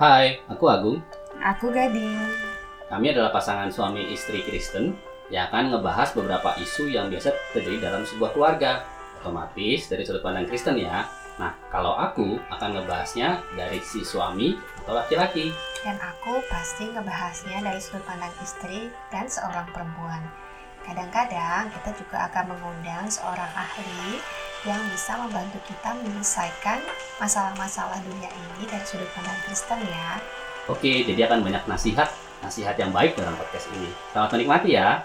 Hai, aku Agung. Aku Gading. Kami adalah pasangan suami istri Kristen yang akan ngebahas beberapa isu yang biasa terjadi dalam sebuah keluarga. Otomatis dari sudut pandang Kristen ya. Nah, kalau aku akan ngebahasnya dari si suami atau laki-laki. Dan aku pasti ngebahasnya dari sudut pandang istri dan seorang perempuan. Kadang-kadang kita juga akan mengundang seorang ahli yang bisa membantu kita menyelesaikan masalah-masalah dunia ini dari sudut pandang Kristen ya. Oke, jadi akan banyak nasihat, nasihat yang baik dalam podcast ini. Selamat menikmati ya.